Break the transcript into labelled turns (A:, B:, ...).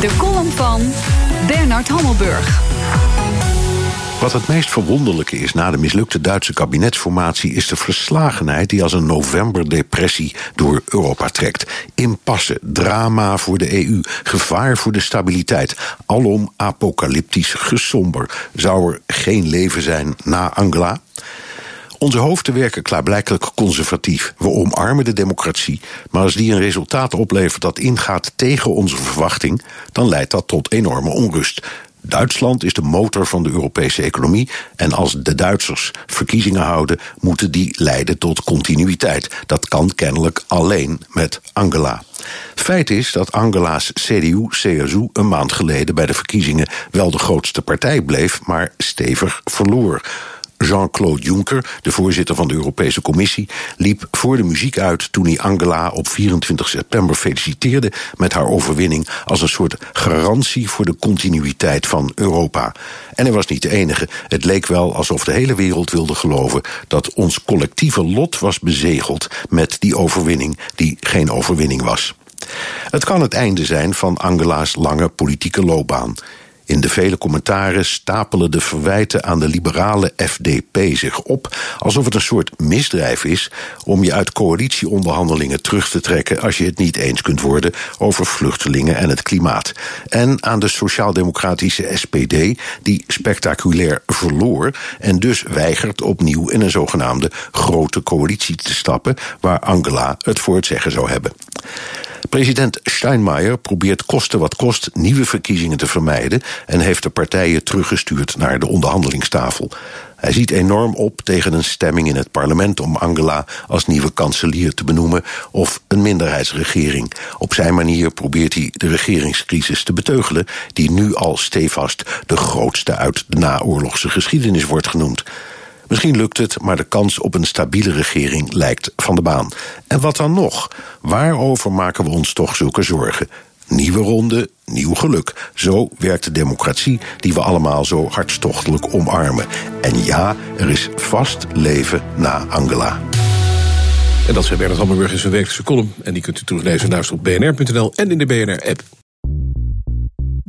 A: De column van Bernard Hammelburg.
B: Wat het meest verwonderlijke is na de mislukte Duitse kabinetsformatie is de verslagenheid die als een novemberdepressie door Europa trekt. Impasse, drama voor de EU, gevaar voor de stabiliteit. Alom apocalyptisch gesomber. Zou er geen leven zijn na Angela? Onze hoofden werken klaarblijkelijk conservatief. We omarmen de democratie. Maar als die een resultaat oplevert dat ingaat tegen onze verwachting, dan leidt dat tot enorme onrust. Duitsland is de motor van de Europese economie. En als de Duitsers verkiezingen houden, moeten die leiden tot continuïteit. Dat kan kennelijk alleen met Angela. Feit is dat Angela's CDU-CSU een maand geleden bij de verkiezingen wel de grootste partij bleef, maar stevig verloor. Jean-Claude Juncker, de voorzitter van de Europese Commissie, liep voor de muziek uit toen hij Angela op 24 september feliciteerde met haar overwinning als een soort garantie voor de continuïteit van Europa. En hij was niet de enige. Het leek wel alsof de hele wereld wilde geloven dat ons collectieve lot was bezegeld met die overwinning die geen overwinning was. Het kan het einde zijn van Angela's lange politieke loopbaan. In de vele commentaren stapelen de verwijten aan de liberale FDP zich op, alsof het een soort misdrijf is om je uit coalitieonderhandelingen terug te trekken als je het niet eens kunt worden over vluchtelingen en het klimaat. En aan de sociaal-democratische SPD, die spectaculair verloor en dus weigert opnieuw in een zogenaamde grote coalitie te stappen, waar Angela het voor het zeggen zou hebben. President Steinmeier probeert koste wat kost nieuwe verkiezingen te vermijden en heeft de partijen teruggestuurd naar de onderhandelingstafel. Hij ziet enorm op tegen een stemming in het parlement om Angela als nieuwe kanselier te benoemen of een minderheidsregering. Op zijn manier probeert hij de regeringscrisis te beteugelen, die nu al stevast de grootste uit de naoorlogse geschiedenis wordt genoemd. Misschien lukt het, maar de kans op een stabiele regering lijkt van de baan. En wat dan nog? Waarover maken we ons toch zulke zorgen? Nieuwe ronde, nieuw geluk. Zo werkt de democratie die we allemaal zo hartstochtelijk omarmen. En ja, er is vast leven na Angela.
C: En dat zei Bernard Hammerburg in zijn wekelijkse column. En die kunt u teruglezen en op bnr.nl en in de BNR-app.